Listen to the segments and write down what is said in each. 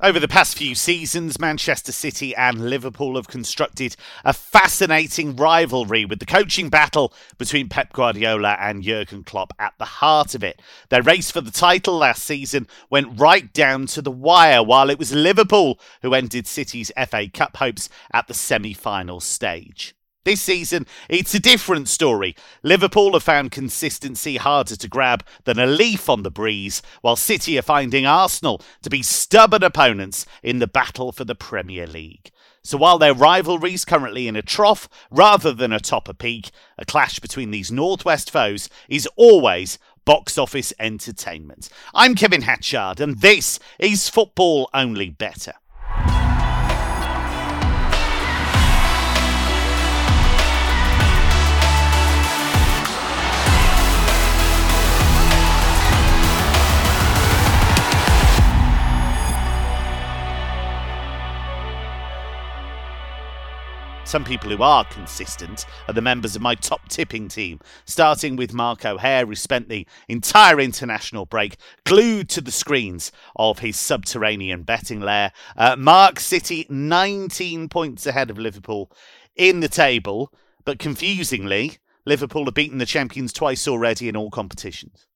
Over the past few seasons, Manchester City and Liverpool have constructed a fascinating rivalry with the coaching battle between Pep Guardiola and Jurgen Klopp at the heart of it. Their race for the title last season went right down to the wire, while it was Liverpool who ended City's FA Cup hopes at the semi final stage. This season, it's a different story. Liverpool have found consistency harder to grab than a leaf on the breeze, while City are finding Arsenal to be stubborn opponents in the battle for the Premier League. So while their rivalry's currently in a trough rather than atop a peak, a clash between these Northwest foes is always box office entertainment. I'm Kevin Hatchard, and this is Football Only Bettor. Some people who are consistent are the members of my top tipping team, starting with Mark O'Haire, who spent the entire international break glued to the screens of his subterranean betting lair. Uh, Mark City 19 points ahead of Liverpool in the table, but confusingly, Liverpool have beaten the champions twice already in all competitions.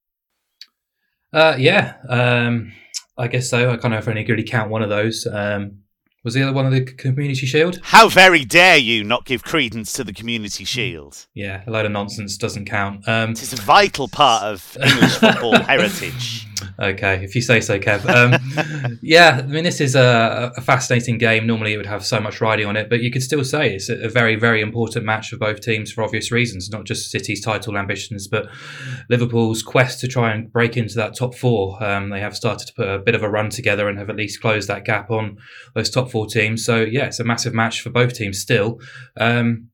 Uh, yeah, um, I guess so. I kind of only really count one of those. Um, was the other one of the Community Shield? How very dare you not give credence to the Community Shield? Yeah, a load of nonsense doesn't count. Um, it is a vital part of English football heritage. Okay, if you say so, Kev. Um, yeah, I mean, this is a, a, fascinating game. Normally, it would have so much riding on it, but you could still say it's a very, very important match for both teams for obvious reasons. Not just City's title ambitions, but Liverpool's quest to try and break into that top four. Um, they have started to put a bit of a run together and have at least closed that gap on those top four teams. So, yeah, it's a massive match for both teams still. Um,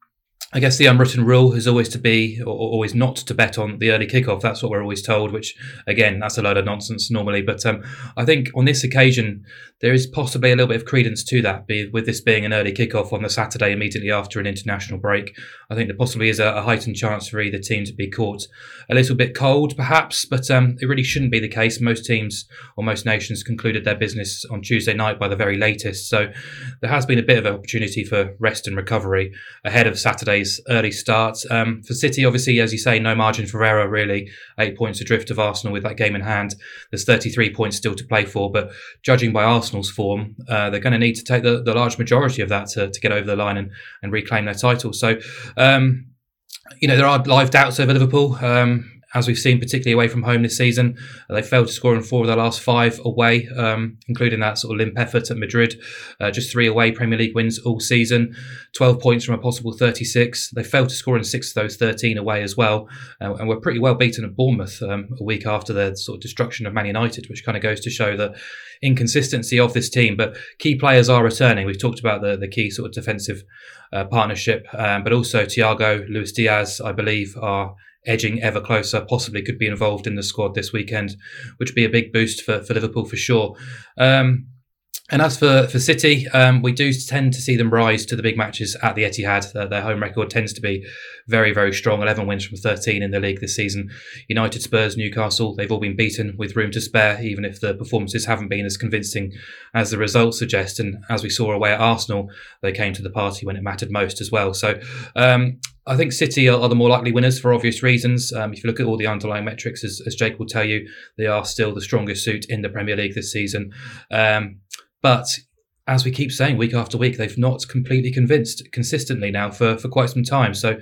I guess the unwritten rule is always to be, or always not to bet on the early kickoff. That's what we're always told, which again, that's a load of nonsense normally. But um, I think on this occasion, there is possibly a little bit of credence to that, with this being an early kickoff on the Saturday immediately after an international break. I think there possibly is a, a heightened chance for either team to be caught a little bit cold, perhaps, but um, it really shouldn't be the case. Most teams or most nations concluded their business on Tuesday night by the very latest, so there has been a bit of an opportunity for rest and recovery ahead of Early start. Um, for City, obviously, as you say, no margin for error, really. Eight points adrift of Arsenal with that game in hand. There's 33 points still to play for, but judging by Arsenal's form, uh, they're going to need to take the, the large majority of that to, to get over the line and, and reclaim their title. So, um, you know, there are live doubts over Liverpool. Um, as we've seen, particularly away from home this season. They failed to score in four of their last five away, um, including that sort of limp effort at Madrid. Uh, just three away Premier League wins all season, 12 points from a possible 36. They failed to score in six of those 13 away as well, uh, and were pretty well beaten at Bournemouth um, a week after their sort of destruction of Man United, which kind of goes to show the inconsistency of this team. But key players are returning. We've talked about the, the key sort of defensive uh, partnership, um, but also Thiago, Luis Diaz, I believe, are edging ever closer, possibly could be involved in the squad this weekend, which would be a big boost for, for Liverpool for sure. Um, and as for, for City, um, we do tend to see them rise to the big matches at the Etihad. Their, their, home record tends to be very, very strong 11 wins from 13 in the league this season. United, Spurs, Newcastle, they've all been beaten with room to spare, even if the performances haven't been as convincing as the results suggest. And as we saw away at Arsenal, they came to the party when it mattered most as well. So um, I think City are, the more likely winners for obvious reasons. Um, if you look at all the underlying metrics, as, as, Jake will tell you, they are still the strongest suit in the Premier League this season. Um, but as we keep saying week after week, they've not completely convinced consistently now for, for quite some time. So,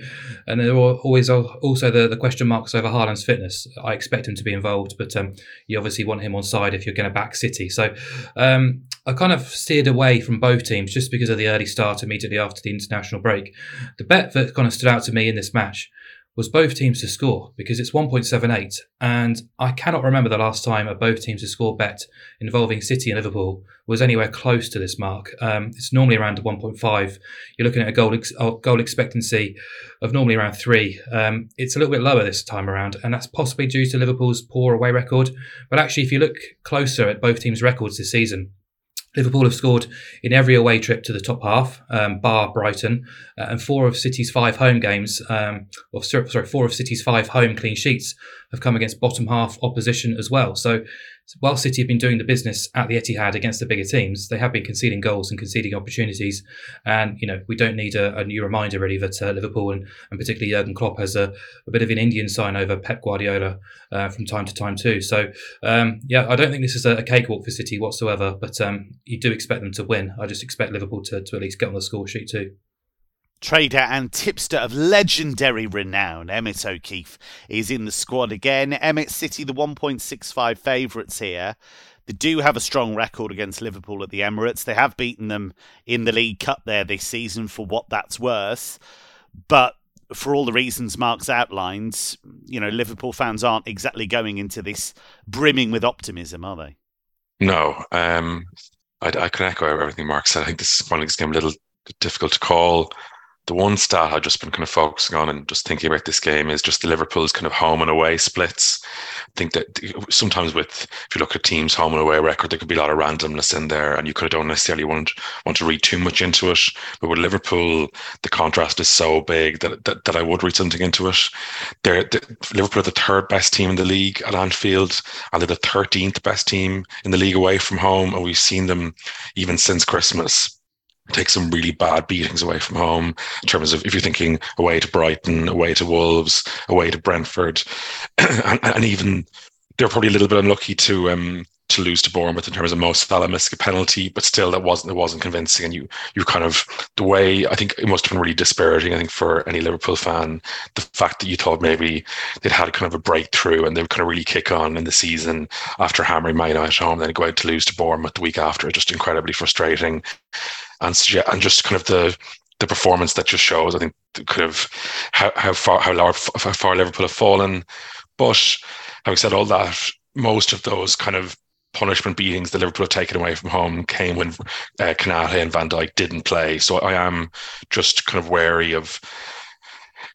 and there are always also the, the question marks over Haaland's fitness. I expect him to be involved, but um, you obviously want him on side if you're going to back City. So, um, I kind of steered away from both teams just because of the early start immediately after the international break. The bet that kind of stood out to me in this match was both teams to score because it's 1.78. And I cannot remember the last time a both teams to score bet involving City and Liverpool was anywhere close to this mark. Um, it's normally around 1.5. You're looking at a goal, ex- goal expectancy of normally around three. Um, it's a little bit lower this time around, and that's possibly due to Liverpool's poor away record. But actually, if you look closer at both teams' records this season, Liverpool have scored in every away trip to the top half, um, bar Brighton, uh, and four of City's five home games, um, or sorry, four of City's five home clean sheets have come against bottom half opposition as well. So while City have been doing the business at the Etihad against the bigger teams, they have been conceding goals and conceding opportunities. And, you know, we don't need a, a new reminder really that uh, Liverpool and, and particularly Jurgen Klopp has a, a, bit of an Indian sign over Pep Guardiola uh, from time to time too. So, um, yeah, I don't think this is a, a cakewalk for City whatsoever, but um, you do expect them to win. I just expect Liverpool to, to at least get on the score sheet too. Trader and tipster of legendary renown, Emmett O'Keefe, is in the squad again. Emmett City, the 1.65 favourites here. They do have a strong record against Liverpool at the Emirates. They have beaten them in the League Cup there this season for what that's worth. But for all the reasons Mark's outlined, you know, Liverpool fans aren't exactly going into this brimming with optimism, are they? No. Um, I, I can echo everything Mark said. I think this is finding game a little difficult to call the one stat I've just been kind of focusing on and just thinking about this game is just the Liverpool's kind of home and away splits. I think that sometimes with if you look at teams home and away record, there could be a lot of randomness in there, and you of don't necessarily want want to read too much into it. But with Liverpool, the contrast is so big that that, that I would read something into it. They're, they're, Liverpool are the third best team in the league at Anfield, and they're the thirteenth best team in the league away from home, and we've seen them even since Christmas take some really bad beatings away from home in terms of if you're thinking away to Brighton, away to Wolves, away to Brentford, and, and, even they're probably a little bit unlucky to um, to lose to Bournemouth in terms of Mo Salah missed a penalty, but still that wasn't it wasn't convincing. And you you kind of the way I think it must have been really disparaging. I think for any Liverpool fan, the fact that you thought maybe they'd had kind of a breakthrough and they would kind of really kick on in the season after hammering Man United at home, then go out to lose to Bournemouth the week after, just incredibly frustrating and yeah, and just kind of the the performance that just shows. I think kind of how how far how, large, how far Liverpool have fallen. But having said all that, most of those kind of punishment beatings that Liverpool have taken away from home came when uh, and Van Dijk didn't play. So I am just kind of wary of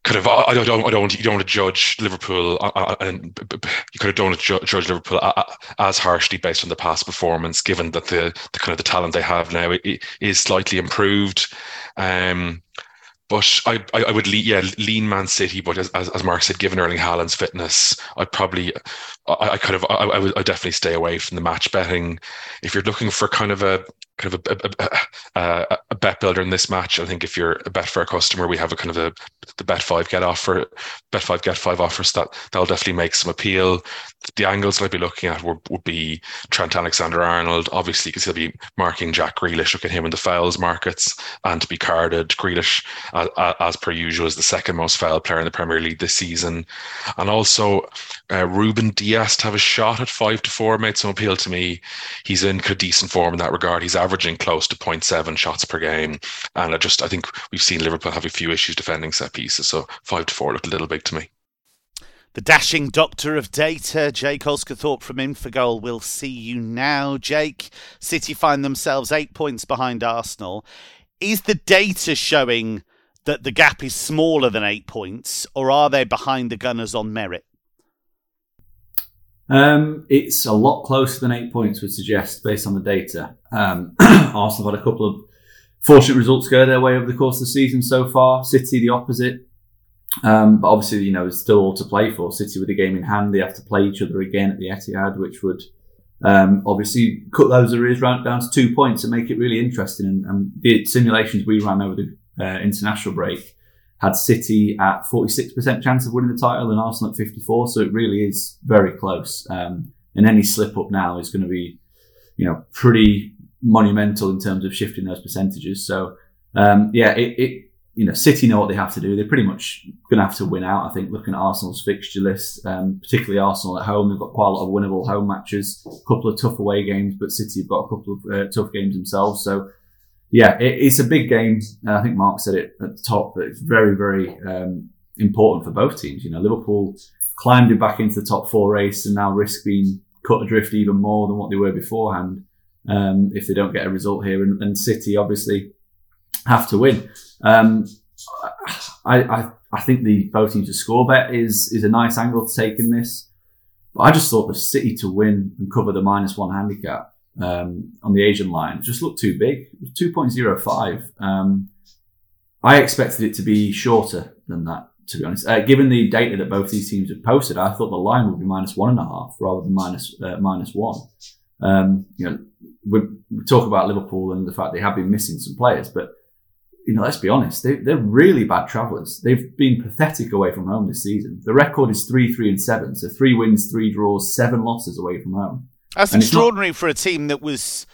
kind of I don't I don't you don't want to judge Liverpool uh, uh, and you kind of don't to judge Liverpool uh, as harshly based on the past performance, given that the, the kind of the talent they have now is slightly improved. Um, but I, I would lean, yeah, lean Man City. But as, as Mark said, given Erling Haaland's fitness, I'd probably, I, I kind of, I, I would I definitely stay away from the match betting. If you're looking for kind of a kind of a, a, a, a, bet builder in this match. I think if you're a Betfair customer, we have a kind of a the bet five get offer, bet five get five offers that that'll definitely make some appeal. The angles I'd be looking at would, would be Trent Alexander Arnold, obviously, because he'll be marking Jack Grealish, look at him in the fouls markets, and to be carded. Grealish, as, as per usual, is the second most foul player in the Premier League this season. And also, uh, Ruben Dias to have a shot at five to four made some appeal to me. He's in decent form in that regard. He's averaging close to 0.7 shots per game. And I just, I think we've seen Liverpool have a few issues defending set pieces. So five to four looked a little big to me. The dashing doctor of data, Jake Osgathorpe from Infogol, will see you now. Jake, City find themselves eight points behind Arsenal. Is the data showing that the gap is smaller than eight points, or are they behind the Gunners on merit? Um, it's a lot closer than eight points would suggest based on the data. Um, Arsenal have had a couple of fortunate results go their way over the course of the season so far. City the opposite. Um, but obviously, you know, it's still all to play for. City with a game in hand, they have to play each other again at the Etihad, which would um, obviously cut those arrears down to two points and make it really interesting. And, and the simulations we ran over the uh, international break had City at 46% chance of winning the title and Arsenal at 54. So it really is very close. Um, and any slip up now is going to be, you know, pretty monumental in terms of shifting those percentages. So, um, yeah, it, it, you know, City know what they have to do. They're pretty much going to have to win out. I think looking at Arsenal's fixture list, um, particularly Arsenal at home, they've got quite a lot of winnable home matches, a couple of tough away games, but City have got a couple of uh, tough games themselves. So, yeah, it, it's a big game. I think Mark said it at the top, but it's very, very um, important for both teams. You know, Liverpool climbed back into the top four race and now risk being cut adrift even more than what they were beforehand um, if they don't get a result here. And, and City obviously have to win. Um, I, I, I think the both teams to score bet is is a nice angle to take in this. But I just thought the City to win and cover the minus one handicap um, on the Asian line just looked too big. It was 2.05. Um, I expected it to be shorter than that. to be honest. Uh, given the data that both these teams have posted, I thought the line would be minus one and a half rather than minus, uh, minus one. Um, you know, we, we, talk about Liverpool and the fact they have been missing some players, but you know, let's be honest, they, they're really bad travellers. They've been pathetic away from home this season. The record is three, three, and seven, so three wins, three draws, seven losses away from home. That's and extraordinary not, for a team that was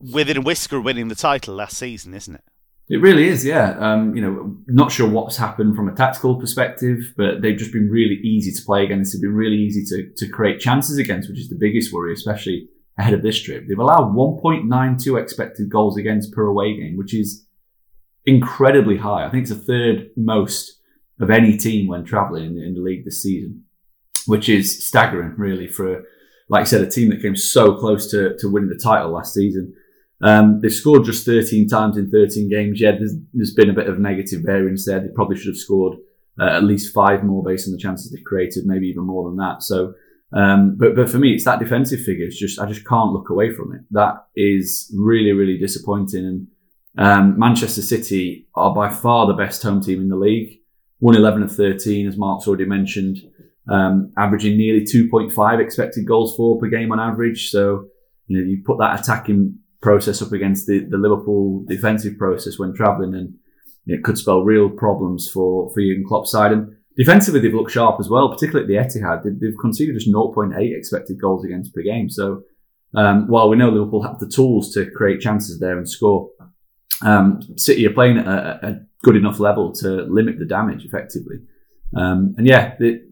within a whisker winning the title last season, isn't it? It really is, yeah. Um, you know, not sure what's happened from a tactical perspective, but they've just been really easy to play against. They've been really easy to, to create chances against, which is the biggest worry, especially ahead of this trip. They've allowed 1.92 expected goals against per away game, which is incredibly high. I think it's the third most of any team when travelling in, in the league this season, which is staggering, really, for, like I said, a team that came so close to, to winning the title last season. Um, they've scored just 13 times in 13 games. Yeah, there's, there's been a bit of negative variance there. They probably should have scored uh, at least five more based on the chances they created, maybe even more than that. So, um, but but for me, it's that defensive figure. It's just I just can't look away from it. That is really really disappointing. And um, Manchester City are by far the best home team in the league. One eleven of 13, as Mark's already mentioned, um, averaging nearly 2.5 expected goals for per game on average. So you know you put that attacking process up against the, the Liverpool defensive process when travelling, and it could spell real problems for for Jurgen Klopp's side. And defensively, they've looked sharp as well, particularly at the Etihad. They've, they've conceded just 0.8 expected goals against per game. So um, while we know Liverpool have the tools to create chances there and score, um, City are playing at a, a, good enough level to limit the damage effectively. Um, and yeah, the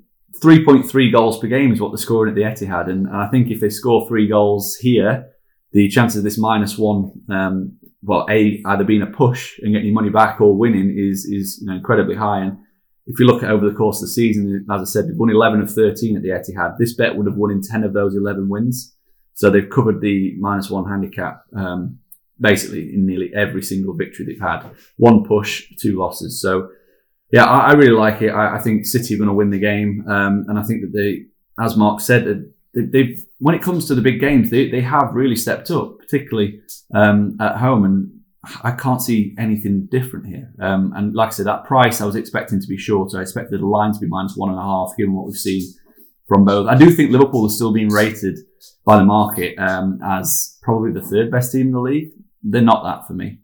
3.3 goals per game is what they're scoring at the Etihad. And I think if they score three goals here, the chances of this minus one, um, well, a either being a push and getting your money back or winning is is you know, incredibly high. And if you look at over the course of the season, as I said, they've won 11 of 13 at the Etihad. This bet would have won in 10 of those 11 wins. So they've covered the minus one handicap um, basically in nearly every single victory they've had. One push, two losses. So yeah, I, I really like it. I, I, think City are going to win the game, um, and I think that they, as Mark said, that they, have when it comes to the big games, they, they have really stepped up, particularly um, at home. And I can't see anything different here. Um, and like I said, that price I was expecting to be shorter. I expected the line to be minus one and a half, given what we've seen from both. I do think Liverpool is still being rated by the market um, as probably the third best team in the league. They're not that for me.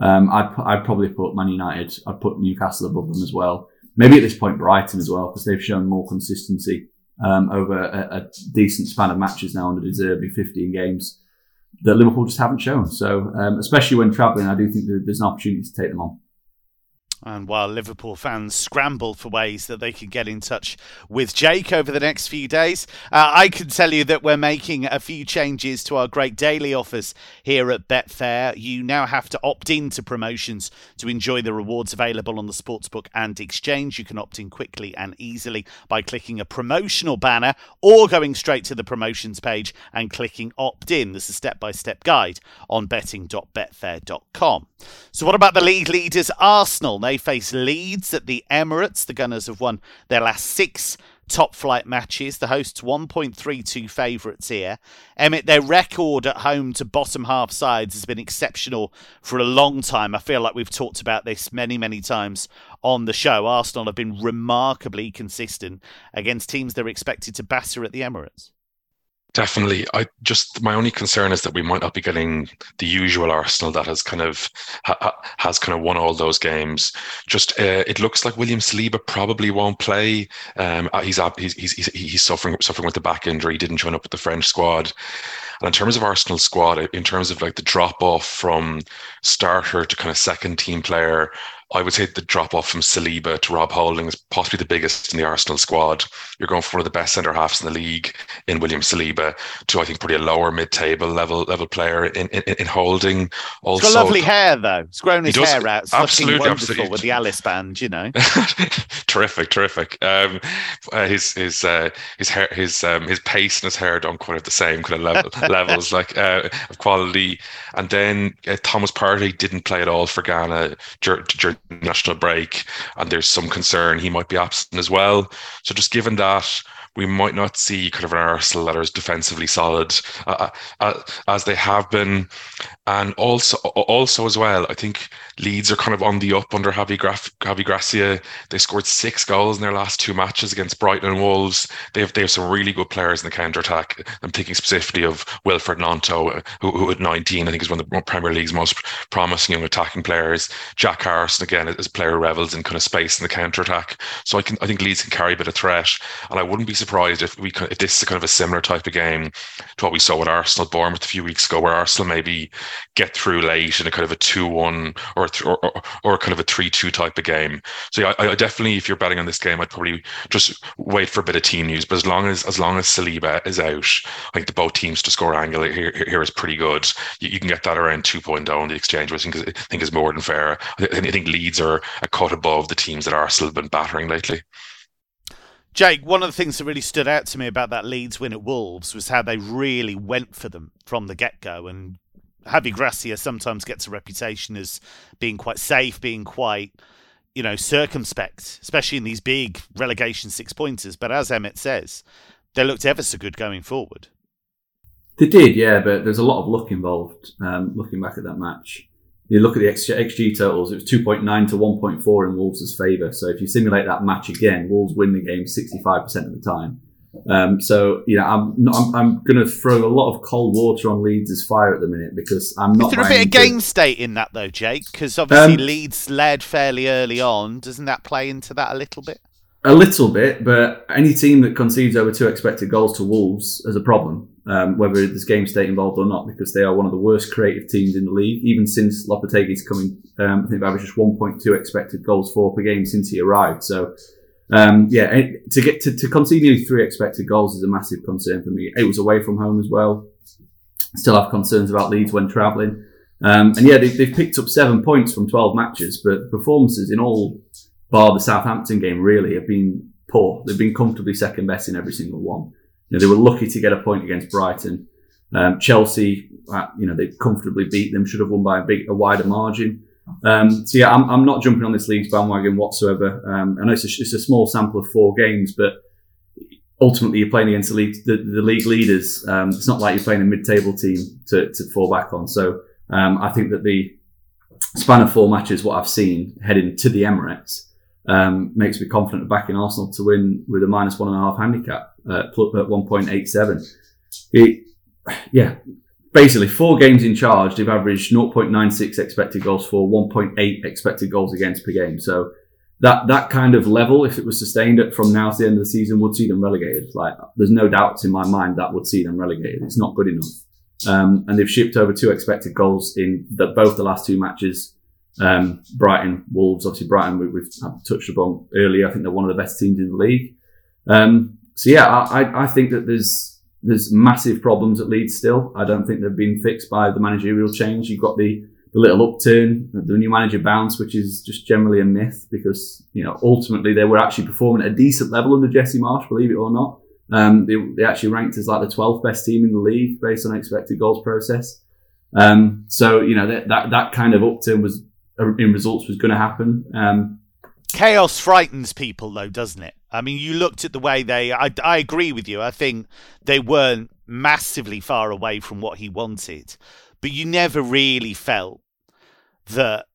Um, I'd, I'd probably put Man United. I'd put Newcastle above them as well. Maybe at this point Brighton as well because they've shown more consistency um, over a, a, decent span of matches now under De Zerbi 15 games that Liverpool just haven't shown. So, um, especially when travelling, I do think there's an opportunity to take them on. And while Liverpool fans scramble for ways that they can get in touch with Jake over the next few days, uh, I can tell you that we're making a few changes to our great daily offers here at Betfair. You now have to opt in to promotions to enjoy the rewards available on the Sportsbook and Exchange. You can opt in quickly and easily by clicking a promotional banner or going straight to the promotions page and clicking opt in. This is a step by step guide on betting.betfair.com. So, what about the league leaders, Arsenal? They face Leeds at the Emirates. The Gunners have won their last six top flight matches. The hosts 1.32 favourites here. Emmett, their record at home to bottom half sides has been exceptional for a long time. I feel like we've talked about this many, many times on the show. Arsenal have been remarkably consistent against teams they're expected to batter at the Emirates. Definitely. I just my only concern is that we might not be getting the usual Arsenal that has kind of ha, has kind of won all those games. Just uh, it looks like William Saliba probably won't play. Um, uh, he's, he's he's he's suffering suffering with the back injury. He didn't join up with the French squad. And in terms of Arsenal squad, in terms of like the drop off from starter to kind of second team player, I would say the drop off from Saliba to Rob Holding is possibly the biggest in the Arsenal squad. You're going from one of the best centre halves in the league in William Saliba to I think probably a lower mid table level level player in, in, in Holding. Also, He's got lovely hair though. He's grown his does, hair out. It's absolutely, absolutely with the Alice band, you know. terrific, terrific. Um, uh, his his uh, his hair, his um, his pace and his hair don't quite have the same kind of level, levels like uh, of quality. And then uh, Thomas Partey didn't play at all for Ghana during national break, and there's some concern he might be absent as well. So just given that, we might not see kind of an Arsenal that is defensively solid uh, uh, as they have been, and also also as well, I think Leeds are kind of on the up under Javi, Graf- Javi Gracia. They scored six goals in their last two matches against Brighton and Wolves. They have they have some really good players in the counter attack. I'm thinking specifically of Wilfried Gnonto, who, who at 19 I think is one of the Premier League's most promising young attacking players. Jack Harrison again is player revels in kind of space in the counter attack. So I can I think Leeds can carry a bit of threat, and I wouldn't be surprised if we if this is kind of a similar type of game to what we saw with Arsenal Bournemouth a few weeks ago, where Arsenal maybe get through late in a kind of a two-one or, or, or kind of a three-two type of game. So yeah, I, I, definitely, if you're betting on this game, I'd probably just wait for a bit of team news. But as long as as long as Saliba is out, I think the both teams to score angle here, here is pretty good. You, you can get that around 2.0 on the exchange, which I think is, think is more than fair. I, I think Leeds are a cut above the teams that Arsenal have been battering lately. Jake, one of the things that really stood out to me about that Leeds win at Wolves was how they really went for them from the get go. And Javi Gracia sometimes gets a reputation as being quite safe, being quite, you know, circumspect, especially in these big relegation six pointers. But as Emmett says, they looked ever so good going forward. They did, yeah, but there's a lot of luck involved. Um, looking back at that match, you look at the XG totals, it was 2.9 to 1.4 in Wolves' favour. So if you simulate that match again, Wolves win the game 65% of the time. Um, so you know, I'm not, I'm, I'm going to throw a lot of cold water on Leeds' fire at the minute because I'm not. Is there a bit of game state in that though, Jake? Because obviously um, Leeds led fairly early on. Doesn't that play into that a little bit? A little bit, but any team that concedes over two expected goals to Wolves is a problem, um, whether there's game state involved or not, because they are one of the worst creative teams in the league. Even since Lopetegui's coming, um, I think they've averaged just 1.2 expected goals for per game since he arrived. So, um, yeah, to get to, to concede nearly three expected goals is a massive concern for me. It was away from home as well. Still have concerns about Leeds when travelling. Um, and yeah, they, have picked up seven points from 12 matches, but performances in all bar the Southampton game, really have been poor. They've been comfortably second best in every single one. You know, they were lucky to get a point against Brighton. Um, Chelsea, uh, you know, they comfortably beat them. Should have won by a big, a wider margin. Um, so yeah, I'm, I'm not jumping on this Leeds bandwagon whatsoever. Um, I know it's a, it's a, small sample of four games, but ultimately you're playing against the league, the, the league leaders. Um, it's not like you're playing a mid-table team to, to fall back on. So um, I think that the span of four matches, what I've seen heading to the Emirates, um, makes me confident of backing Arsenal to win with a minus one and a half handicap uh, at 1.87. It, yeah, basically four games in charge, they've averaged 0.96 expected goals for, 1.8 expected goals against per game. So that that kind of level, if it was sustained from now to the end of the season, would see them relegated. Like, there's no doubts in my mind that would see them relegated. It's not good enough. Um, and they've shipped over two expected goals in the, both the last two matches. Um, Brighton, Wolves, obviously Brighton we, have touched upon earlier. I think they're one of the best teams in the league. Um, so yeah, I, I think that there's there's massive problems at Leeds still. I don't think they've been fixed by the managerial change. You've got the the little upturn, the new manager bounce, which is just generally a myth because you know ultimately they were actually performing at a decent level under Jesse Marsch, believe it or not. Um, they, they actually ranked as like the 12th best team in the league based on expected goals process. Um, so you know that, that that kind of upturn was in results was going to happen. Um, Chaos frightens people, though, doesn't it? I mean, you looked at the way they. I, I agree with you. I think they weren't massively far away from what he wanted, but you never really felt that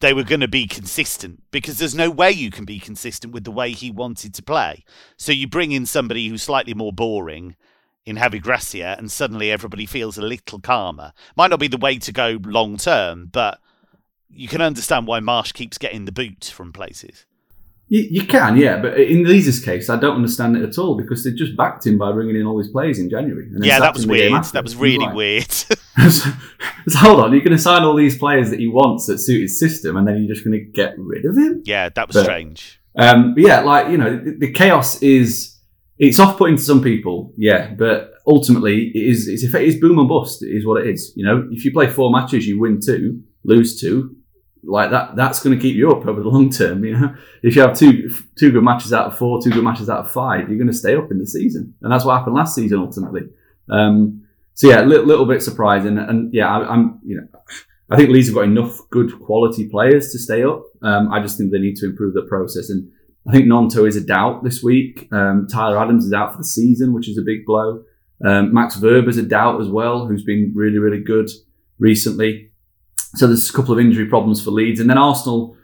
they were going to be consistent because there's no way you can be consistent with the way he wanted to play. So you bring in somebody who's slightly more boring in Javi Gracia, and suddenly everybody feels a little calmer. Might not be the way to go long term, but you can understand why Marsch keeps getting the boot from places. You, you, can, yeah, but in Leeds' case, I don't understand it at all because they just backed him by bringing in all these players in January. yeah, that was weird. That was really like, weird. so, hold on, you're going to sign all these players that he wants that suit his system, and then you're just going to get rid of him? Yeah, that was but, strange. Um, yeah, like you know, the, the chaos is it's off-putting to some people, yeah, but ultimately it is it's, it is boom and bust. is what it is. You know, if you play four matches, you win two, lose two, like that that's going to keep you up over the long term you know if you have two two good matches out of four two good matches out of five you're going to stay up in the season and that's what happened last season ultimately um, so yeah a little, little, bit surprising and yeah I, am you know I think Leeds have got enough good quality players to stay up um, I just think they need to improve the process and I think Gnonto is a doubt this week. Um, Tyler Adams is out for the season, which is a big blow. Um, Max Wöber's a doubt as well, who's been really, really good recently. So there's a couple of injury problems for Leeds. And then Arsenal,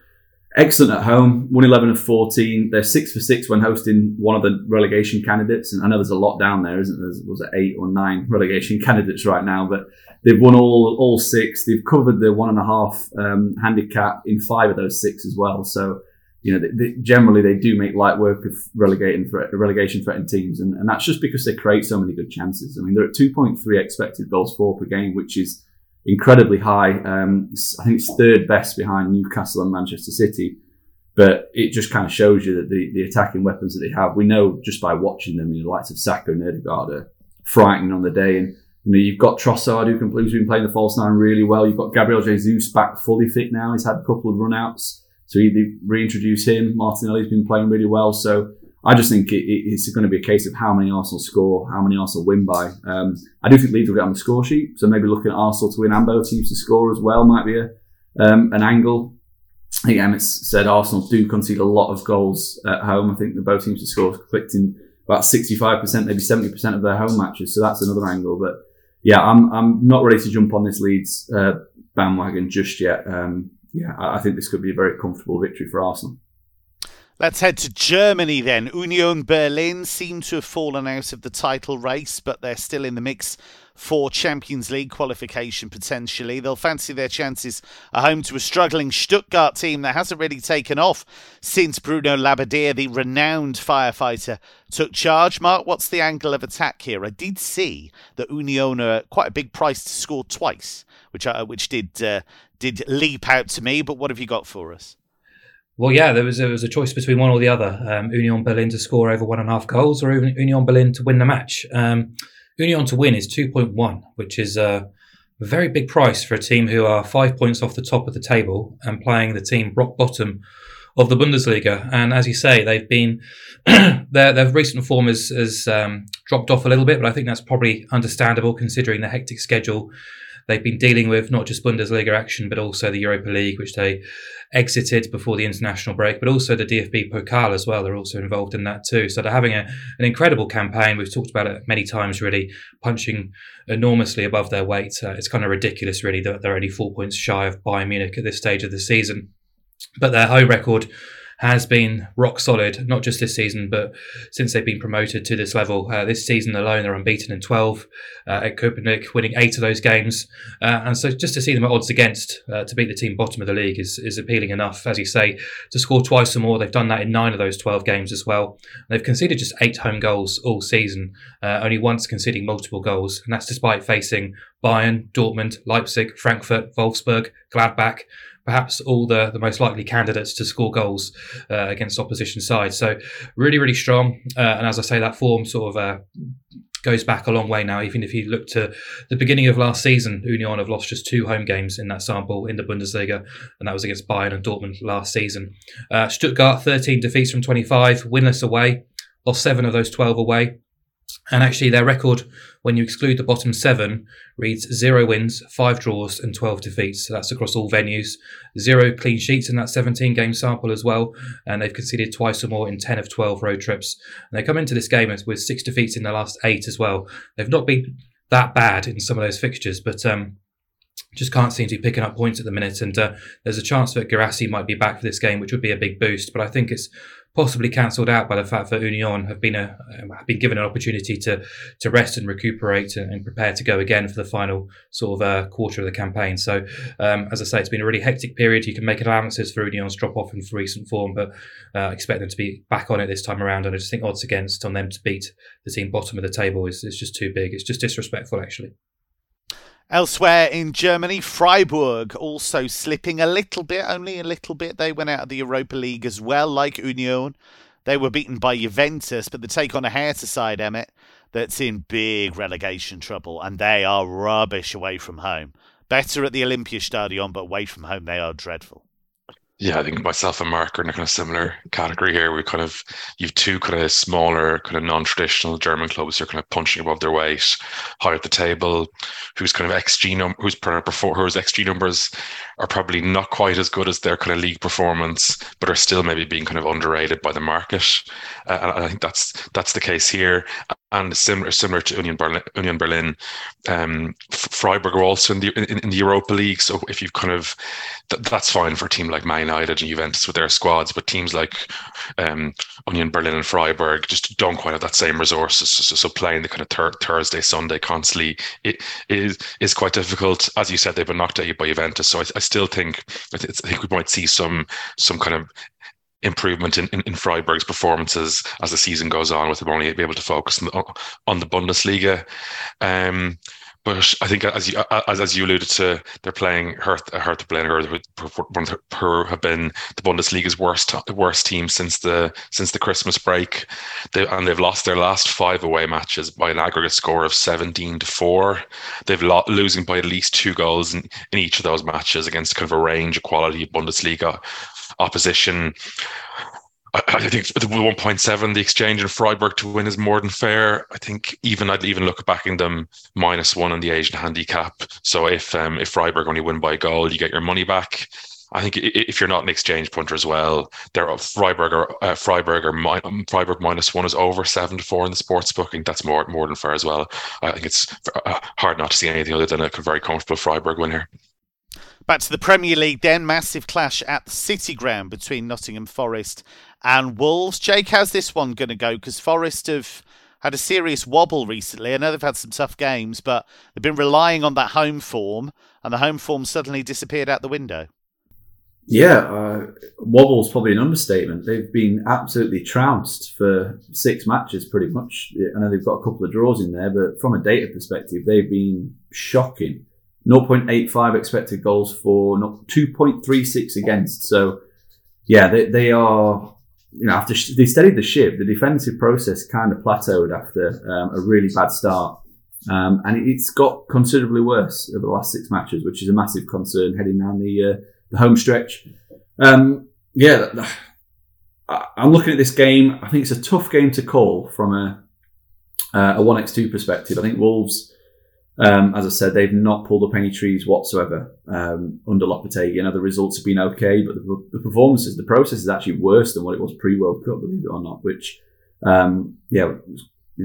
excellent at home, 1 11 of 14. They're 6 for 6 when hosting one of the relegation candidates. And I know there's a lot down there, isn't there? Was it eight or nine relegation candidates right now? But they've won all all six. They've covered the one and a half um, handicap in five of those six as well. So you know, they, they, generally they do make light work of relegating threat, relegation threatened teams, and, and that's just because they create so many good chances. I mean, they're at 2.3 expected goals for per game, which is incredibly high. Um, I think it's third best behind Newcastle and Manchester City, but it just kind of shows you that the, the attacking weapons that they have, we know just by watching them, you know, the likes of Saka and Ødegaard are frightening on the day, and you know, you've got Trossard who can, who's been playing the false nine really well. You've got Gabriel Jesus back fully fit now. He's had a couple of runouts. So they reintroduce him. Martinelli's been playing really well. So I just think it, it's going to be a case of how many Arsenal score, how many Arsenal win by. Um, I do think Leeds will get on the score sheet. So maybe looking at Arsenal to win and both teams to score as well might be a, um, an angle. I think Emmett's said Arsenal do concede a lot of goals at home. I think the both teams to score clicked in about 65%, maybe 70% of their home matches. So that's another angle. But yeah, I'm, I'm not ready to jump on this Leeds uh, bandwagon just yet. Um, yeah, I think this could be a very comfortable victory for Arsenal. Let's head to Germany then. Union Berlin seem to have fallen out of the title race, but they're still in the mix for Champions League qualification potentially. They'll fancy their chances at home to a struggling Stuttgart team that hasn't really taken off since Bruno Labbadia, the renowned firefighter, took charge. Mark, what's the angle of attack here? I did see that Union are quite a big price to score twice, which uh, which did uh, did leap out to me. But what have you got for us? Well, yeah, there was there was a choice between one or the other. Um, Union Berlin to score over one and a half goals, or Union Berlin to win the match. Um, Union to win is two point one, which is a very big price for a team who are five points off the top of the table and playing the team rock bottom of the Bundesliga. And as you say, they've been their their recent form has, has um, dropped off a little bit, but I think that's probably understandable considering the hectic schedule they've been dealing with not just Bundesliga action, but also the Europa League, which they exited before the international break, but also the DFB Pokal as well. They're also involved in that too. So they're having a, an incredible campaign. We've talked about it many times, really, punching enormously above their weight. Uh, it's kind of ridiculous, really, that they're only four points shy of Bayern Munich at this stage of the season. But their home record has been rock solid, not just this season, but since they've been promoted to this level. Uh, this season alone, they're unbeaten in 12 uh, at Köpenick, winning eight of those games. Uh, and so just to see them at odds against uh, to beat the team bottom of the league is, is appealing enough, as you say, to score twice or more. They've done that in nine of those 12 games as well. They've conceded just eight home goals all season, uh, only once conceding multiple goals. And that's despite facing Bayern, Dortmund, Leipzig, Frankfurt, Wolfsburg, Gladbach perhaps all the, the most likely candidates to score goals uh, against opposition sides. So really, really strong. Uh, and as I say, that form sort of uh, goes back a long way now. Even if you look to the beginning of last season, Union have lost just two home games in that sample in the Bundesliga, and that was against Bayern and Dortmund last season. Uh, Stuttgart, 13 defeats from 25, winless away, lost seven of those 12 away. And actually, their record, when you exclude the bottom seven, reads zero wins, five draws, and 12 defeats. So that's across all venues. Zero clean sheets in that 17 game sample as well. And they've conceded twice or more in 10 of 12 road trips. And they come into this game with six defeats in the last eight as well. They've not been that bad in some of those fixtures, but um, just can't seem to be picking up points at the minute. And uh, there's a chance that Guirassy might be back for this game, which would be a big boost. But I think it's possibly cancelled out by the fact that Union have been a have been given an opportunity to to rest and recuperate and, and prepare to go again for the final sort of uh, quarter of the campaign. So, um, as I say, it's been a really hectic period. You can make allowances for Union's drop off in recent form, but uh, expect them to be back on it this time around. And I just think odds against on them to beat the team bottom of the table is, is just too big. It's just disrespectful, actually. Elsewhere in Germany, Freiburg also slipping a little bit, only a little bit. They went out of the Europa League as well, like Union. They were beaten by Juventus, but they take on a Hertha side, Emmett, that's in big relegation trouble, and they are rubbish away from home. Better at the Olympiastadion, but away from home they are dreadful. Yeah, I think myself and Mark are in a kind of similar category here. We kind of you've two kind of smaller, kind of non-traditional German clubs who are kind of punching above their weight, high at the table, whose kind of XG num whose before whose XG numbers are probably not quite as good as their kind of league performance, but are still maybe being kind of underrated by the market. Uh, and I think that's that's the case here and similar similar to Union Berlin, Union Berlin, um, Freiburg are also in the in, in, the Europa League. So if you've kind of th- that's fine for a team like Man United and Juventus with their squads, but teams like um, Union Berlin and Freiburg just don't quite have that same resources. So, so playing the kind of Thursday Sunday constantly it is is quite difficult. As you said, they've been knocked out by Juventus. So I, I still think I think we might see some some kind of improvement in, in, in, Freiburg's performances as the season goes on, with them only be able to focus on the, on the Bundesliga. Um, but I think, as you as, as you alluded to, they're playing Hertha, Hertha Berlin, who have been the Bundesliga's worst worst team since the since the Christmas break. They, and they've lost their last five away matches by an aggregate score of seventeen to four. They've lo- losing by at least two goals in, in each of those matches against kind of a range of quality Bundesliga opposition. I, I think the 1.7, the exchange in Freiburg to win is more than fair. I think even I'd even look backing them minus one on the Asian handicap. So if um, if Freiburg only win by a goal, you get your money back. I think if you're not an exchange punter as well, there Freiburg or uh, Freiburg or mi- um, Freiburg minus one is over seven to four in the sports book. booking. That's more more than fair as well. I think it's uh, hard not to see anything other than a very comfortable Freiburg win here. Back to the Premier League then. Massive clash at the City Ground between Nottingham Forest and Wolves. Jake, how's this one going to go? Because Forest have had a serious wobble recently. I know they've had some tough games, but they've been relying on that home form, and the home form suddenly disappeared out the window. Yeah, uh, wobble's probably an understatement. They've been absolutely trounced for six matches, pretty much. I know they've got a couple of draws in there, but from a data perspective, they've been shocking. 0.85 expected goals for, not 2.36 against. So, yeah, they, they are, you know, after they steadied the ship, the defensive process kind of plateaued after um, a really bad start. Um, and it's got considerably worse over the last six matches, which is a massive concern heading down the, uh, the home stretch. Um, yeah, I'm looking at this game. I think it's a tough game to call from a, uh, a 1x2 perspective. I think Wolves um, as I said, they've not pulled up any trees whatsoever um, under Lopetegui. You know, the results have been okay, but the, the, performances, the process is actually worse than what it was pre World Cup, believe it or not, which, um, yeah,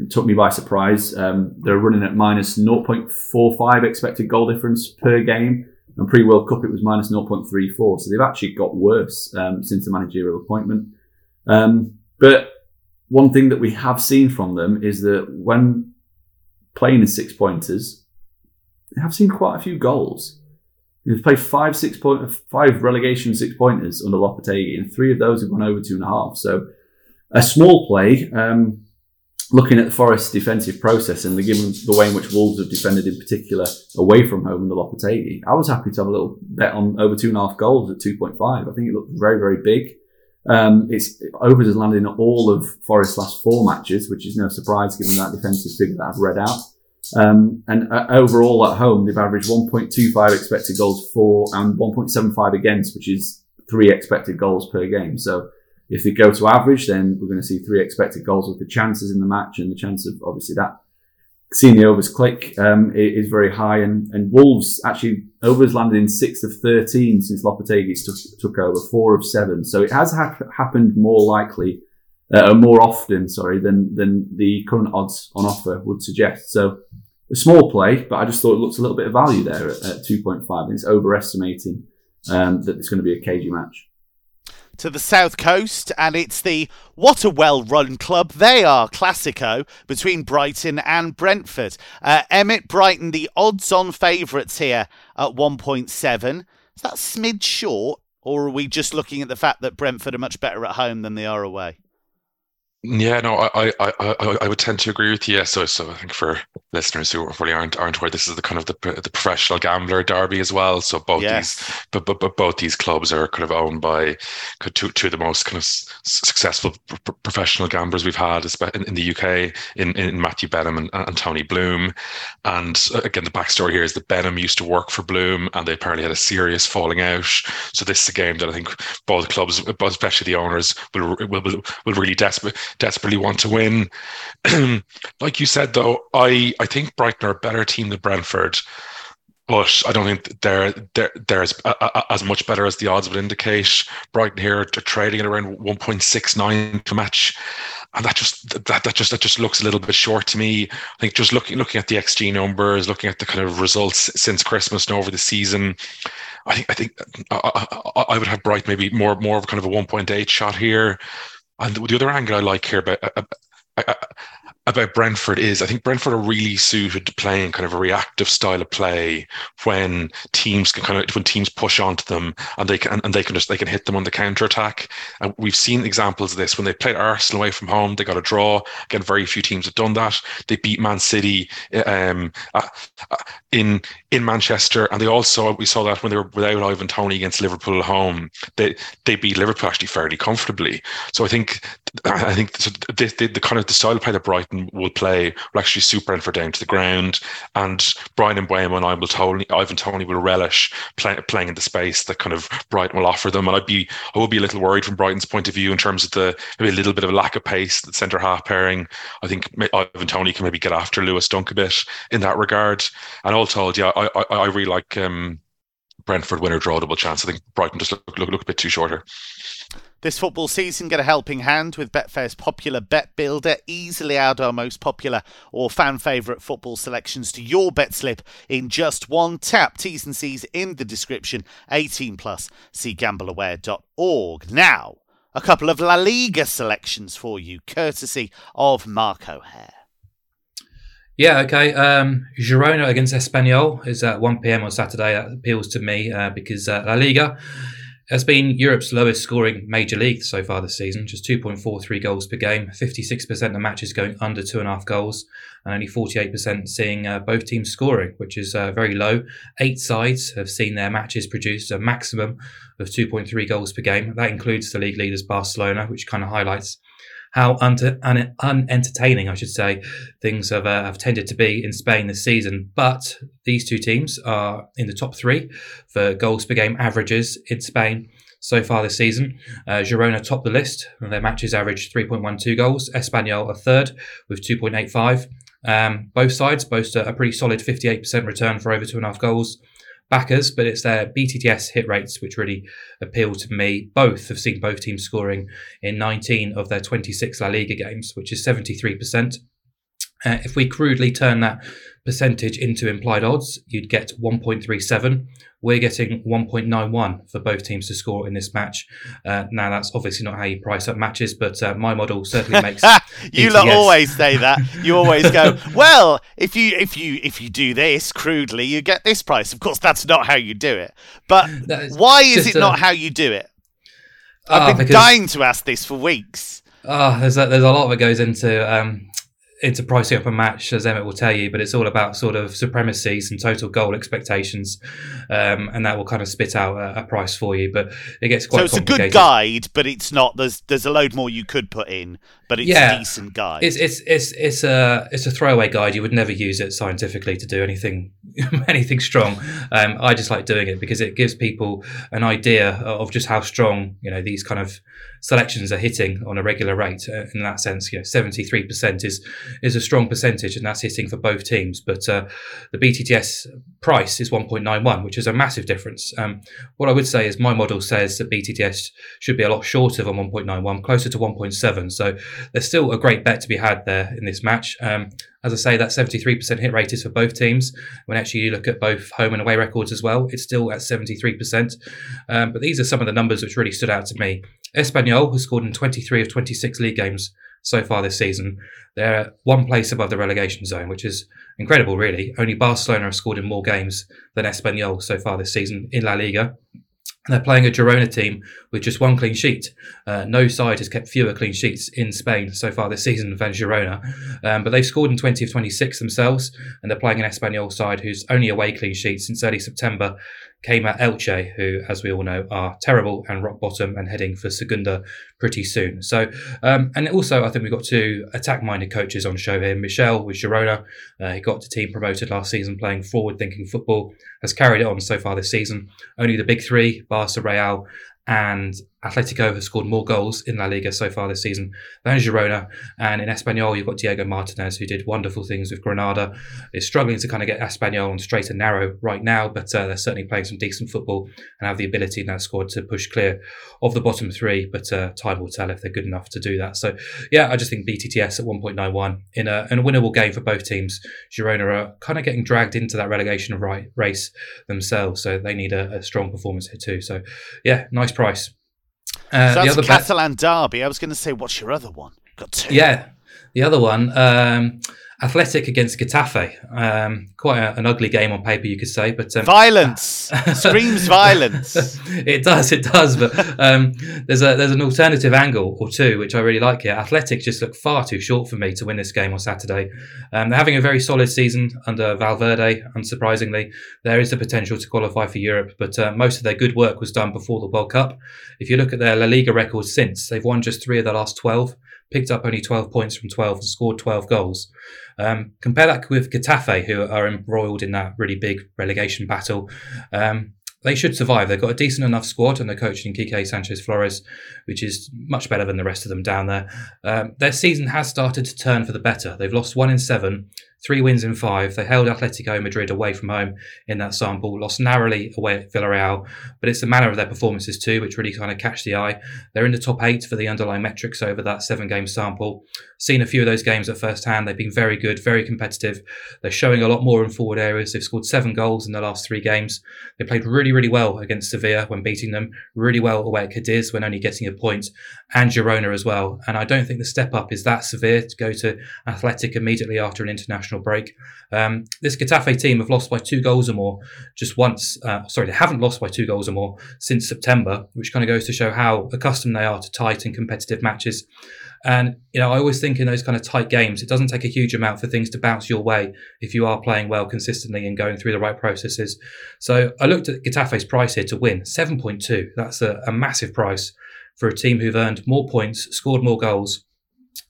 took me by surprise. Um, they're running at minus 0.45 expected goal difference per game. And pre World Cup, it was minus 0.34. So they've actually got worse um, since the managerial appointment. Um, but one thing that we have seen from them is that when playing in six pointers, have seen quite a few goals. We've played five six point five relegation six pointers under Lopetegui, and three of those have gone over two and a half. So a small play. Um, looking at the Forest defensive process and the given the way in which Wolves have defended in particular away from home under Lopetegui, I was happy to have a little bet on over two and a half goals at two point five. I think it looked very very big. Um, it's overs has landed in all of Forest's last four matches, which is no surprise given that defensive figure that I've read out. Um, and uh, overall at home, they've averaged 1.25 expected goals for and 1.75 against, which is three expected goals per game. So if they go to average, then we're going to see three expected goals with the chances in the match and the chance of obviously that seeing the overs click um, is very high. And, and Wolves actually overs landed in six of 13 since Lopetegui took, took over, four of seven. So it has ha- happened more likely, uh, more often, sorry, than, than the current odds on offer would suggest. So a small play, but I just thought it looks a little bit of value there at, at 2.5. it's overestimating um, that it's going to be a cagey match. To the south coast, and it's the what a well run club they are, Classico, between Brighton and Brentford. Uh, Emmett Brighton, the odds on favourites here at 1.7. Is that smidge short, or are we just looking at the fact that Brentford are much better at home than they are away? Yeah, no, I, I, I, I would tend to agree with you. So, so I think for listeners who probably aren't aren't aware, this is the kind of the, the professional gambler derby as well. So both yes. these, but, but but both these clubs are kind of owned by two two of the most kind of successful professional gamblers we've had in, in the UK in, in Matthew Benham and, and Tony Bloom. And uh, again, the backstory here is that Benham used to work for Bloom, and they apparently had a serious falling out. So this is a game that I think both clubs, especially the owners, will will will, will really desperate desperately want to win. like you said, though, I, I think Brighton are a better team than Brentford, but I don't think they're they're, they're as, as much better as the odds would indicate. Brighton here are trading at around 1.69 to match. And that just that, that just that just looks a little bit short to me. I think just looking looking at the XG numbers, looking at the kind of results since Christmas and over the season, I think I think I, I, I would have Bright maybe more more of kind of a 1.8 shot here. And the other angle I like here about, uh, uh, uh, about Brentford is I think Brentford are really suited to playing kind of a reactive style of play when teams can kind of when teams push onto them and they can and they can just they can hit them on the counter attack. And we've seen examples of this when they played Arsenal away from home. They got a draw. Again, very few teams have done that. They beat Man City um, in in Manchester, and they also we saw that when they were without Ivan Toney against Liverpool at home. They they beat Liverpool actually fairly comfortably. So I think I think the, the, the kind of the style of play that Brighton will play will actually suit Brentford down to the ground. And Bryan Mbeumo and I will Toney, Ivan Toney will relish play, playing in the space that kind of Brighton will offer them. And I'd be I would be a little worried from Brighton's point of view in terms of the maybe a little bit of a lack of pace the centre half pairing. I think Ivan Toney can maybe get after Lewis Dunk a bit in that regard. And all told, yeah, I I, I really like um, Brentford winner draw double chance. I think Brighton just look, look, look a bit too shorter. This football season, get a helping hand with Betfair's popular Bet Builder. Easily add our most popular or fan favourite football selections to your bet slip in just one tap. T's and C's in the description. 18 plus. See gambleaware.org. Now, a couple of La Liga selections for you, courtesy of Mark O'Haire. Yeah, okay. Um, Girona against Espanyol is at 1 pm on Saturday. That appeals to me uh, because uh, La Liga has been Europe's lowest scoring major league so far this season, just 2.43 goals per game, 56% of matches going under two and a half goals, and only 48% seeing uh, both teams scoring, which is uh, very low. Eight sides have seen their matches produce a maximum of 2.3 goals per game. That includes the league leaders Barcelona, which kind of highlights how un- un- unentertaining, I should say, things have, uh, have tended to be in Spain this season. But these two teams are in the top three for goals per game averages in Spain so far this season. Uh, Girona top the list. And their matches average 3.12 goals. Espanyol a third with 2.85. Um, both sides boast a, a pretty solid 58% return for over two and a half goals backers, but it's their BTTS hit rates which really appeal to me. Both have seen both teams scoring in 19 of their 26 La Liga games, which is 73%. Uh, if we crudely turn that percentage into implied odds, you'd get 1.37. We're getting 1.91 for both teams to score in this match. Uh, now, that's obviously not how you price up matches, but uh, my model certainly makes. you lot always say that. You always go, well, if you if you if you do this crudely, you get this price. Of course, that's not how you do it. But why is it not how you do it? I've ah, been because, dying to ask this for weeks. Oh, there's a, there's a lot that goes into um, into pricing up a match, as Emmett will tell you, but it's all about sort of supremacies and total goal expectations, um, and that will kind of spit out a, a, price for you. But it gets quite. So it's a good guide, but it's not. There's there's a load more you could put in, but it's yeah, a decent guide. It's it's it's it's a it's a throwaway guide. You would never use it scientifically to do anything anything strong. Um, I just like doing it because it gives people an idea of just how strong you know these kind of selections are hitting on a regular rate. Uh, in that sense, you know, 73% is is a strong percentage, and that's hitting for both teams. But uh, the BTTS price is 1.91, which is a massive difference. Um, what I would say is my model says that BTTS should be a lot shorter than 1.91, closer to 1.7. So there's still a great bet to be had there in this match. Um, as I say, that 73% hit rate is for both teams. When actually you look at both home and away records as well, it's still at 73%. Um, but these are some of the numbers which really stood out to me. Espanyol has scored in 23 of 26 league games so far this season. They're one place above the relegation zone, which is incredible, really. Only Barcelona have scored in more games than Espanyol so far this season in La Liga. They're playing a Girona team with just one clean sheet. Uh, no side has kept fewer clean sheets in Spain so far this season than Girona. Um, but they've scored in 20 of 26 themselves, and they're playing an Espanyol side whose only away clean sheet since early September came at Elche, who, as we all know, are terrible and rock bottom and heading for Segunda pretty soon. So, um, and also, I think we've got two attack minded coaches on show here. Michel with Girona, uh, he got the team promoted last season playing forward thinking football, has carried it on so far this season. Only the big three, Barca, Real, and Atletico have scored more goals in La Liga so far this season than Girona. And in Espanyol, you've got Diego Martinez, who did wonderful things with Granada. Is struggling to kind of get Espanyol on straight and narrow right now, but uh, they're certainly playing some decent football and have the ability in that squad to push clear of the bottom three. But uh, time will tell if they're good enough to do that. So, yeah, I just think BTTS at 1.91 in a, in a winnable game for both teams. Girona are kind of getting dragged into that relegation right, race themselves, so they need a, a strong performance here too. So, yeah, nice price. Uh, so that's the Catalan derby. I was going to say, what's your other one? Got two. Yeah, the other one. Um, Athletic against Getafe. Um, quite a, an ugly game on paper, you could say, but um, violence screams violence. it does, it does. But um, there's a there's an alternative angle or two which I really like here. Athletic just look far too short for me to win this game on Saturday. Um, they're having a very solid season under Valverde. Unsurprisingly, there is the potential to qualify for Europe, but uh, most of their good work was done before the World Cup. If you look at their La Liga records since, they've won just three of the last twelve picked up only 12 points from 12 and scored 12 goals. Um, compare that with Getafe, who are embroiled in that really big relegation battle. Um, they should survive. They've got a decent enough squad, and they're coaching Quique Sanchez Flores, which is much better than the rest of them down there. Um, their season has started to turn for the better. They've lost one in seven, three wins in five. They held Atletico Madrid away from home in that sample, lost narrowly away at Villarreal, but it's the manner of their performances too, which really kind of catch the eye. They're in the top eight for the underlying metrics over that seven game sample. Seen a few of those games at first hand. They've been very good, very competitive. They're showing a lot more in forward areas. They've scored seven goals in the last three games. They played really, really well against Sevilla when beating them, really well away at Cadiz when only getting a point, and Girona as well. And I don't think the step up is that severe to go to Athletic immediately after an international international break. Um, this Getafe team have lost by two goals or more just once. Uh, sorry, they haven't lost by two goals or more since September, which kind of goes to show how accustomed they are to tight and competitive matches. And you know, I always think in those kind of tight games, it doesn't take a huge amount for things to bounce your way if you are playing well consistently and going through the right processes. So I looked at Getafe's price here to win seven point two. That's a, a massive price for a team who've earned more points, scored more goals,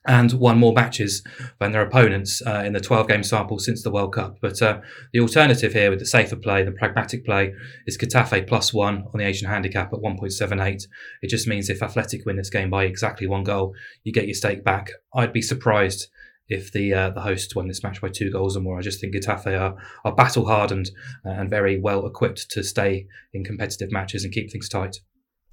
and won more matches than their opponents uh, in the 12 game sample since the World Cup. But uh, the alternative here with the safer play, the pragmatic play, is Getafe plus one on the Asian handicap at 1.78. It just means if Athletic win this game by exactly one goal, you get your stake back. I'd be surprised if the uh, the hosts won this match by two goals or more. I just think Getafe are, are battle hardened and very well equipped to stay in competitive matches and keep things tight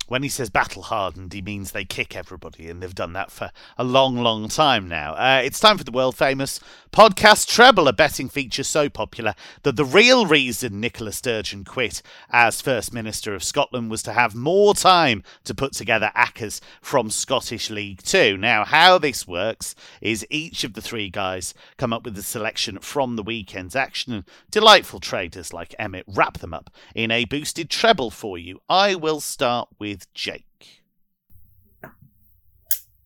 when he says battle hardened, he means they kick everybody, and they've done that for a long, long time now. Uh, it's time for the world famous podcast Treble, a betting feature so popular that the real reason Nicola Sturgeon quit as First Minister of Scotland was to have more time to put together ACCAs from Scottish League Two. Now, how this works is each of the three guys come up with a selection from the weekend's action, and delightful traders like Emmett wrap them up in a boosted treble for you. I will start with with Jake.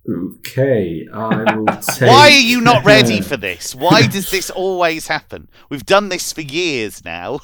Okay, I will take. Why are you not ready for this? Why does this always happen? We've done this for years now.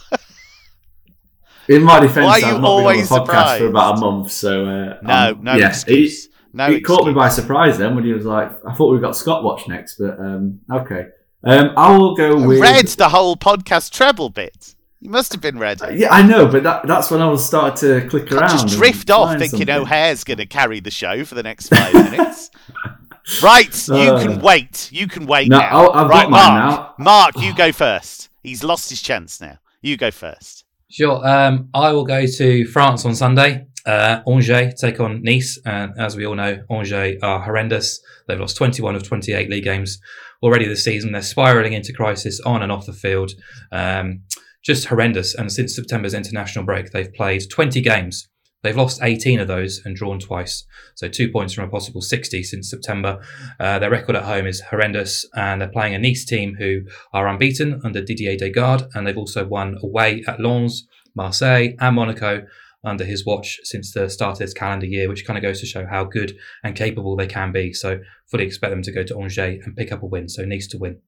In my defence, I've not been on the podcast surprised? for about a month, so uh, no, um, no yeah, excuse. No it caught me by surprise then when he was like, "I thought we got Scott Watch next," but um, okay. Um, I will go with. Read the whole podcast treble bit. You must have been ready. Uh, yeah, I know, but that, that's when I was starting to click around. Just drift off thinking something. O'Haire's going to carry the show for the next five minutes. right, uh, you can wait. You can wait no, now. I've right, Mark. Now. Mark, you go first. He's lost his chance now. You go first. Sure. Um, I will go to France on Sunday. Uh, Angers take on Nice, and as we all know, Angers are horrendous. They've lost 21 of 28 league games already this season. They're spiraling into crisis on and off the field. Um, just horrendous. And since September's international break, they've played 20 games. They've lost 18 of those and drawn twice. So two points from a possible 60 since September. Uh, their record at home is horrendous, and they're playing a Nice team who are unbeaten under Didier Digard, and they've also won away at Lens, Marseille, and Monaco under his watch since the start of this calendar year, which kind of goes to show how good and capable they can be. So fully expect them to go to Angers and pick up a win. So Nice to win.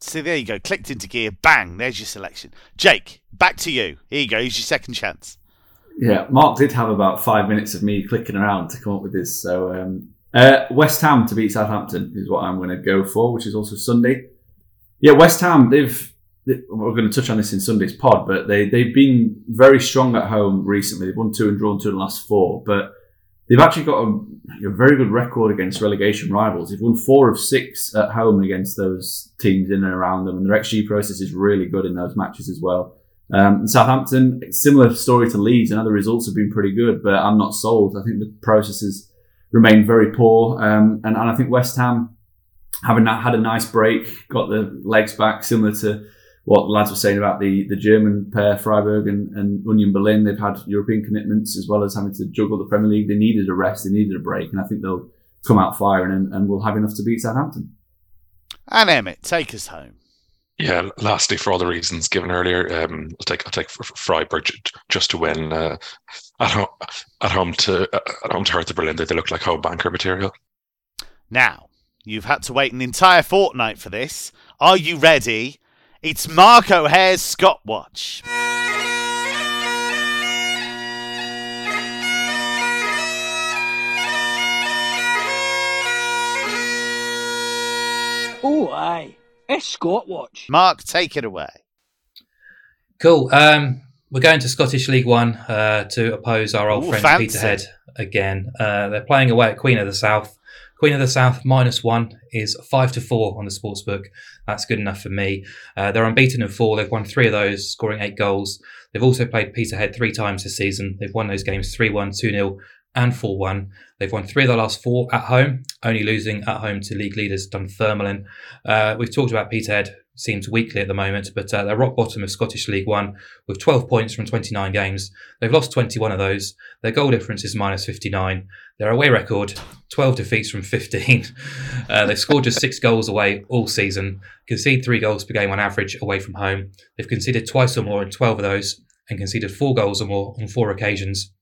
So there you go. Clicked into gear. Bang. There's your selection. Jake, back to you. Here you go. Here's your second chance. Yeah, Mark did have about five minutes of me clicking around to come up with this. So um, uh, West Ham to beat Southampton is what I'm going to go for, which is also Sunday. Yeah, West Ham. They've they, we're going to touch on this in Sunday's pod, but they they've been very strong at home recently. They've won two and drawn two in the last four, but they've actually got a, a very good record against relegation rivals. They've won four of six at home against those teams in and around them, and their XG process is really good in those matches as well. Um, Southampton, similar story to Leeds. Know the results have been pretty good, but I'm not sold. I think the processes remain very poor, um, and, and I think West Ham having had a nice break, got the legs back, similar to what the lads were saying about the, the German pair, Freiburg and, and Union Berlin. They've had European commitments as well as having to juggle the Premier League. They needed a rest, they needed a break, and I think they'll come out firing and, and will have enough to beat Southampton. And Emmett, take us home. Yeah, lastly, for all the reasons given earlier, um, I'll take I'll take Freiburg just to win uh, at home at home to uh, at home to Hertha Berlin. They look like home banker material. Now you've had to wait an entire fortnight for this. Are you ready? It's Mark O'Haire's Scott Watch. Oh, aye. It's Scott Watch. Mark, take it away. Cool. Um, we're going to Scottish League One uh, to oppose our old Ooh, friend fancy. Peterhead again. Uh, they're playing away at Queen of the South. Queen of the South minus one is five to four on the sportsbook. That's good enough for me. Uh, they're unbeaten in four. They've won three of those, scoring eight goals. They've also played Peterhead three times this season. They've won those games 3 1, 2 0, and 4 1. They've won three of their last four at home, only losing at home to league leaders Dunfermline. Uh, we've talked about Peterhead, seems weakly at the moment, but uh, they're rock bottom of Scottish League One with 12 points from 29 games. They've lost 21 of those. Their goal difference is minus 59. Their away record, 12 defeats from 15. Uh, they've scored just six goals away all season, concede three goals per game on average away from home. They've conceded twice or more in 12 of those and conceded four goals or more on four occasions.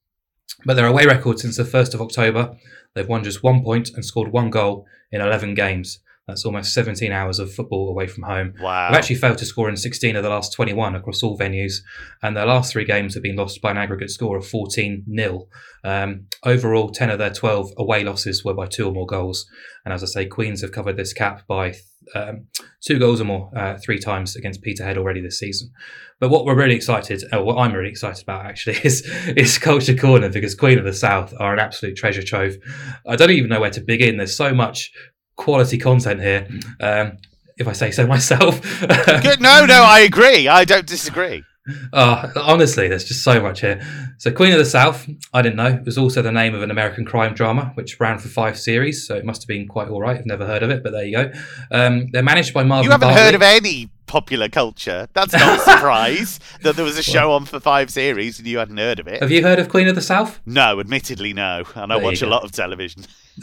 But their away record since the 1st of October, they've won just one point and scored one goal in 11 games. That's almost 17 hours of football away from home. Wow. They've actually failed to score in 16 of the last 21 across all venues, and their last three games have been lost by an aggregate score of 14 0. Um, overall, 10 of their 12 away losses were by two or more goals. And as I say, Queens have covered this cap by um, two goals or more uh, three times against Peterhead already this season. But what we're really excited, or what I'm really excited about actually, is is Culture Corner because Queen of the South are an absolute treasure trove. I don't even know where to begin. There's so much quality content here. Um, if I say so myself. Good. No, no, I agree. I don't disagree. Oh, honestly, there's just so much here. So, Queen of the South, I didn't know, it was also the name of an American crime drama, which ran for five series. So, it must have been quite all right. I've never heard of it, but there you go. Um, they're managed by Marvin You haven't Bartley. heard of any popular culture. That's not a surprise that there was a show on for five series and you hadn't heard of it. Have you heard of Queen of the South? No, admittedly, no. And I There watch a lot of television.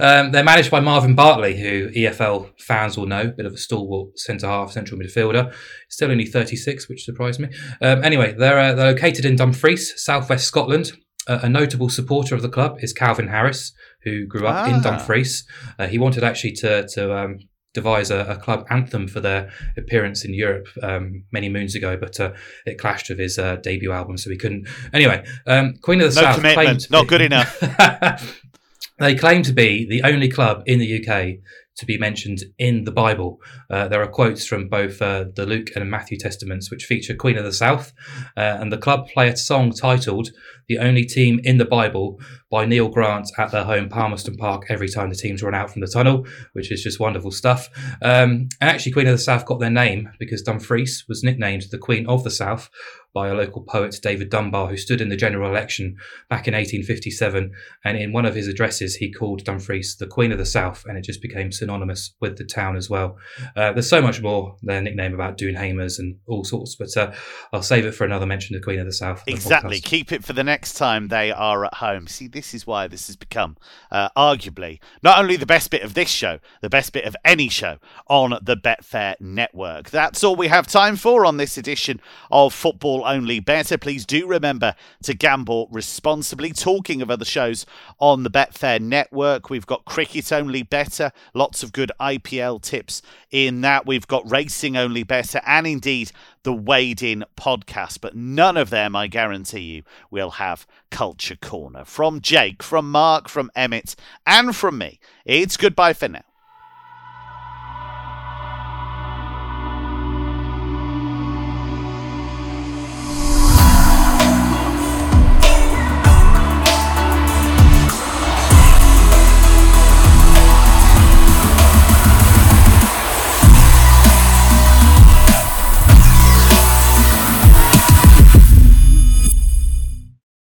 um, they're managed by Marvin Bartley, who EFL fans will know, bit of a stalwart centre half, central midfielder. Still only 36, which surprised me. Um, anyway, they're, uh, they're located in Dumfries, southwest Scotland. Uh, a notable supporter of the club is Calvin Harris, who grew up Ah. in Dumfries. Uh, he wanted actually to, to um, devise a, a club anthem for their appearance in Europe um, many moons ago, but uh, it clashed with his uh, debut album, so he couldn't. Anyway, um, Queen of the No South commitment. Not be- good enough. they claim to be the only club in the UK to be mentioned in the Bible. Uh, there are quotes from both uh, the Luke and Matthew Testaments, which feature Queen of the South, uh, and the club play a song titled "The Only Team in the Bible" by Neil Grant at their home Palmerston Park every time the teams run out from the tunnel, which is just wonderful stuff. Um, and actually, Queen of the South got their name because Dumfries was nicknamed the Queen of the South by a local poet, David Dunbar, who stood in the general election back in 1857. And in one of his addresses, he called Dumfries the Queen of the South, and it just became synonymous with the town as well. Uh, there's so much more their nickname about Doonhamers and all sorts, but uh, I'll save it for another mention of Queen of the South. Exactly. The Keep it for the next time they are at home. See, this is why this has become uh, arguably not only the best bit of this show, the best bit of any show on the Betfair network. That's all we have time for on this edition of Football Only Bettor. Please do remember to gamble responsibly. Talking of other shows on the Betfair network, we've got Cricket Only Bettor, lots of good IPL tips in that. We've got Racing Only Bettor, and indeed the Wade In podcast. But none of them, I guarantee you, will have Culture Corner. From Jake, from Mark, from Emmett, and from me, it's goodbye for now.